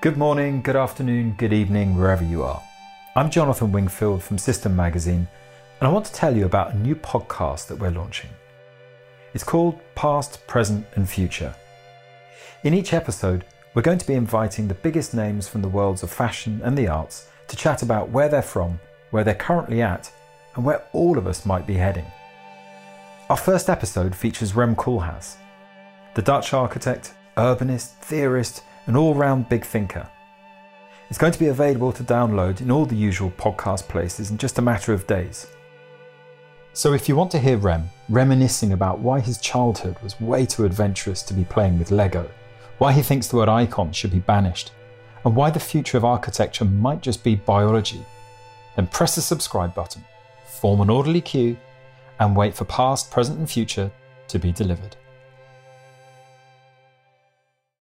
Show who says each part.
Speaker 1: Good morning, good afternoon, good evening, wherever you are. I'm Jonathan Wingfield from System Magazine, and I want to tell you about a new podcast that we're launching. It's called Past, Present, and Future. In each episode, we're going to be inviting the biggest names from the worlds of fashion and the arts to chat about where they're from, where they're currently at, and where all of us might be heading. Our first episode features Rem Koolhaas, the Dutch architect, urbanist, theorist, and all round big thinker. It's going to be available to download in all the usual podcast places in just a matter of days. So if you want to hear Rem reminiscing about why his childhood was way too adventurous to be playing with Lego, why he thinks the word icon should be banished, and why the future of architecture might just be biology, then press the subscribe button, form an orderly queue, and wait for past, present, and future to be delivered.